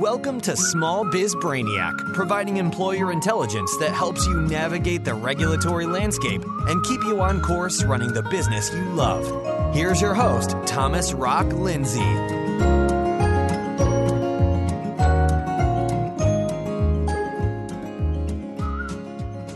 Welcome to Small Biz Brainiac, providing employer intelligence that helps you navigate the regulatory landscape and keep you on course running the business you love. Here's your host, Thomas Rock Lindsay.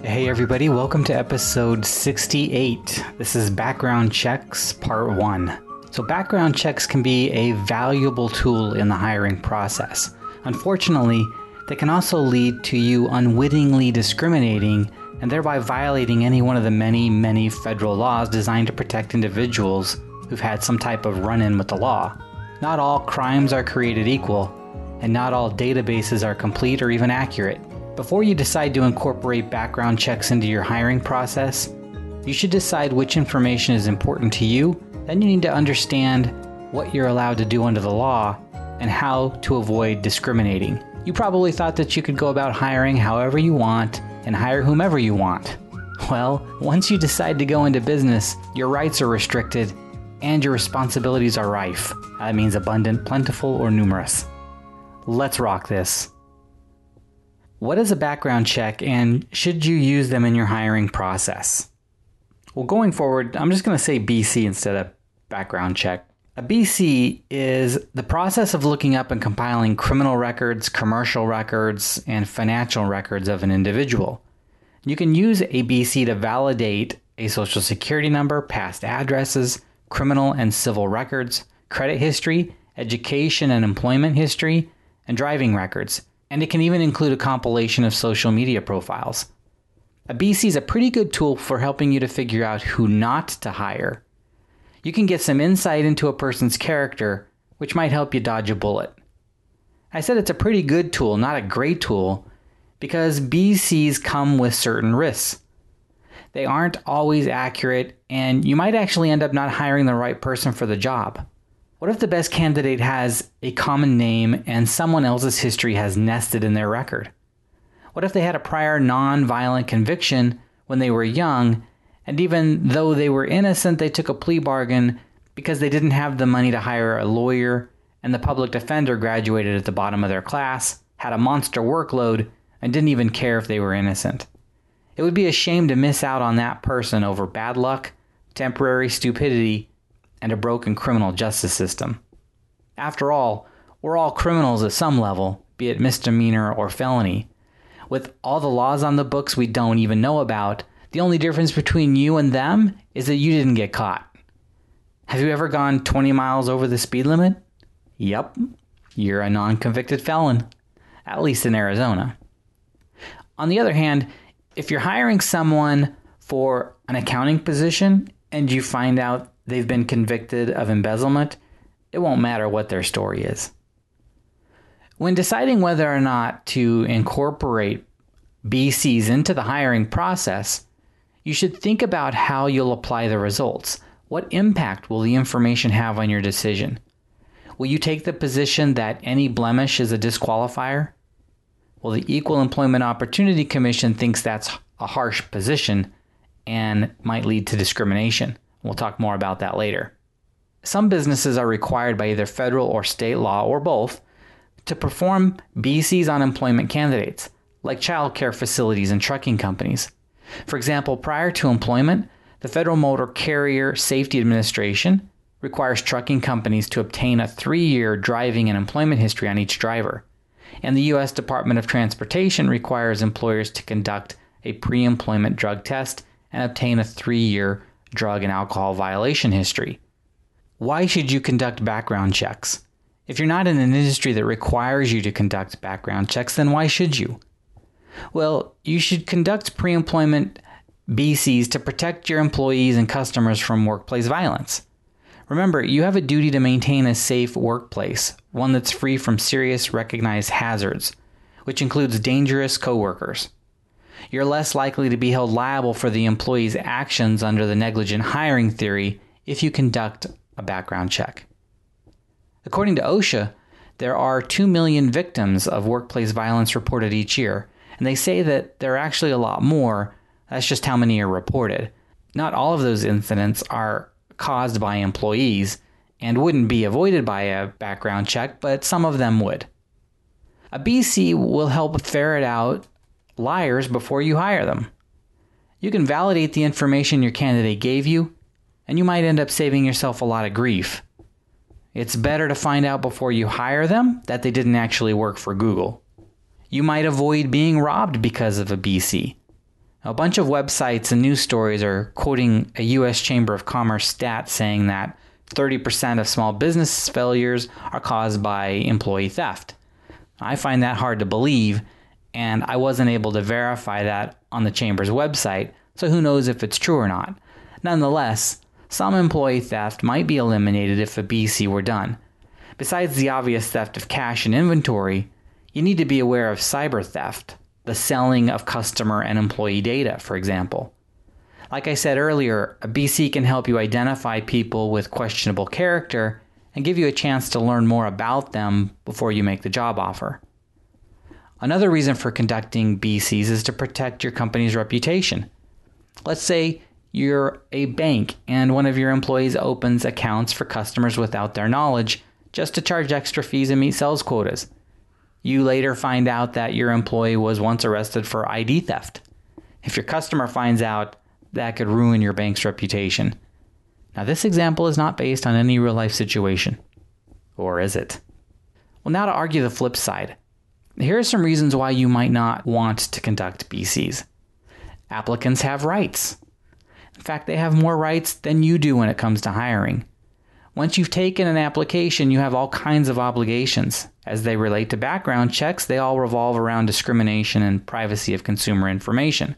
Hey, everybody, welcome to episode 68. This is Background Checks Part 1. So, background checks can be a valuable tool in the hiring process. Unfortunately, they can also lead to you unwittingly discriminating and thereby violating any one of the many, many federal laws designed to protect individuals who've had some type of run in with the law. Not all crimes are created equal, and not all databases are complete or even accurate. Before you decide to incorporate background checks into your hiring process, you should decide which information is important to you. Then you need to understand what you're allowed to do under the law and how to avoid discriminating. You probably thought that you could go about hiring however you want and hire whomever you want. Well, once you decide to go into business, your rights are restricted and your responsibilities are rife. That means abundant, plentiful, or numerous. Let's rock this. What is a background check and should you use them in your hiring process? Well, going forward, I'm just going to say BC instead of background check. A BC is the process of looking up and compiling criminal records, commercial records, and financial records of an individual. You can use a BC to validate a social security number, past addresses, criminal and civil records, credit history, education and employment history, and driving records. And it can even include a compilation of social media profiles. A BC is a pretty good tool for helping you to figure out who not to hire you can get some insight into a person's character, which might help you dodge a bullet. I said it's a pretty good tool, not a great tool, because BCs come with certain risks. They aren't always accurate, and you might actually end up not hiring the right person for the job. What if the best candidate has a common name and someone else's history has nested in their record? What if they had a prior non violent conviction when they were young and even though they were innocent, they took a plea bargain because they didn't have the money to hire a lawyer, and the public defender graduated at the bottom of their class, had a monster workload, and didn't even care if they were innocent. It would be a shame to miss out on that person over bad luck, temporary stupidity, and a broken criminal justice system. After all, we're all criminals at some level, be it misdemeanor or felony. With all the laws on the books we don't even know about, the only difference between you and them is that you didn't get caught. Have you ever gone 20 miles over the speed limit? Yep, you're a non convicted felon, at least in Arizona. On the other hand, if you're hiring someone for an accounting position and you find out they've been convicted of embezzlement, it won't matter what their story is. When deciding whether or not to incorporate BCs into the hiring process, you should think about how you'll apply the results. What impact will the information have on your decision? Will you take the position that any blemish is a disqualifier? Well, the Equal Employment Opportunity Commission thinks that's a harsh position and might lead to discrimination. We'll talk more about that later. Some businesses are required by either federal or state law or both to perform BCs on employment candidates, like childcare facilities and trucking companies. For example, prior to employment, the Federal Motor Carrier Safety Administration requires trucking companies to obtain a three year driving and employment history on each driver. And the U.S. Department of Transportation requires employers to conduct a pre employment drug test and obtain a three year drug and alcohol violation history. Why should you conduct background checks? If you're not in an industry that requires you to conduct background checks, then why should you? Well, you should conduct pre employment BCs to protect your employees and customers from workplace violence. Remember, you have a duty to maintain a safe workplace, one that's free from serious recognized hazards, which includes dangerous coworkers. You're less likely to be held liable for the employee's actions under the negligent hiring theory if you conduct a background check. According to OSHA, there are 2 million victims of workplace violence reported each year, and they say that there are actually a lot more. That's just how many are reported. Not all of those incidents are caused by employees and wouldn't be avoided by a background check, but some of them would. A BC will help ferret out liars before you hire them. You can validate the information your candidate gave you, and you might end up saving yourself a lot of grief. It's better to find out before you hire them that they didn't actually work for Google. You might avoid being robbed because of a BC. A bunch of websites and news stories are quoting a U.S. Chamber of Commerce stat saying that 30% of small business failures are caused by employee theft. I find that hard to believe, and I wasn't able to verify that on the Chamber's website, so who knows if it's true or not. Nonetheless, some employee theft might be eliminated if a BC were done. Besides the obvious theft of cash and inventory, you need to be aware of cyber theft, the selling of customer and employee data, for example. Like I said earlier, a BC can help you identify people with questionable character and give you a chance to learn more about them before you make the job offer. Another reason for conducting BCs is to protect your company's reputation. Let's say you're a bank and one of your employees opens accounts for customers without their knowledge just to charge extra fees and meet sales quotas. You later find out that your employee was once arrested for ID theft. If your customer finds out, that could ruin your bank's reputation. Now, this example is not based on any real life situation. Or is it? Well, now to argue the flip side. Here are some reasons why you might not want to conduct BCs. Applicants have rights. In fact, they have more rights than you do when it comes to hiring. Once you've taken an application, you have all kinds of obligations. As they relate to background checks, they all revolve around discrimination and privacy of consumer information.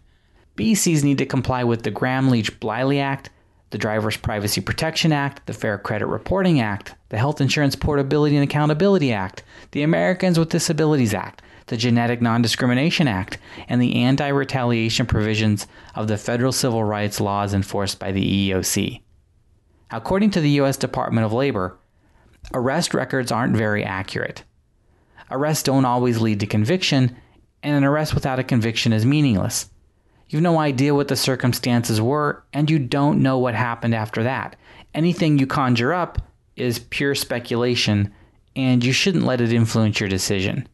BCs need to comply with the Gramm Leach Bliley Act, the Driver's Privacy Protection Act, the Fair Credit Reporting Act, the Health Insurance Portability and Accountability Act, the Americans with Disabilities Act, the Genetic Non Discrimination Act, and the anti retaliation provisions of the federal civil rights laws enforced by the EEOC. According to the U.S. Department of Labor, arrest records aren't very accurate. Arrests don't always lead to conviction, and an arrest without a conviction is meaningless. You've no idea what the circumstances were, and you don't know what happened after that. Anything you conjure up is pure speculation, and you shouldn't let it influence your decision.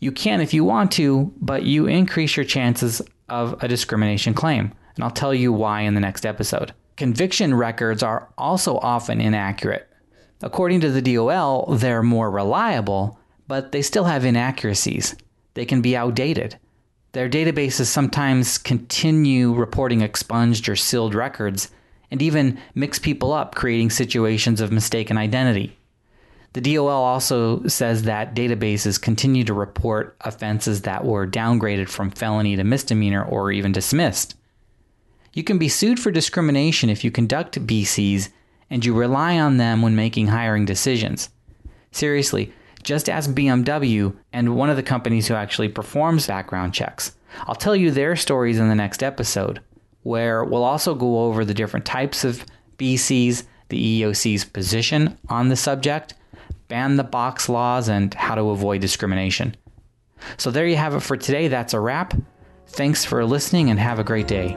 You can if you want to, but you increase your chances of a discrimination claim, and I'll tell you why in the next episode. Conviction records are also often inaccurate. According to the DOL, they're more reliable, but they still have inaccuracies. They can be outdated. Their databases sometimes continue reporting expunged or sealed records and even mix people up, creating situations of mistaken identity. The DOL also says that databases continue to report offenses that were downgraded from felony to misdemeanor or even dismissed. You can be sued for discrimination if you conduct BCs and you rely on them when making hiring decisions. Seriously, just ask BMW and one of the companies who actually performs background checks. I'll tell you their stories in the next episode, where we'll also go over the different types of BCs, the EEOC's position on the subject, ban the box laws, and how to avoid discrimination. So there you have it for today. That's a wrap. Thanks for listening and have a great day.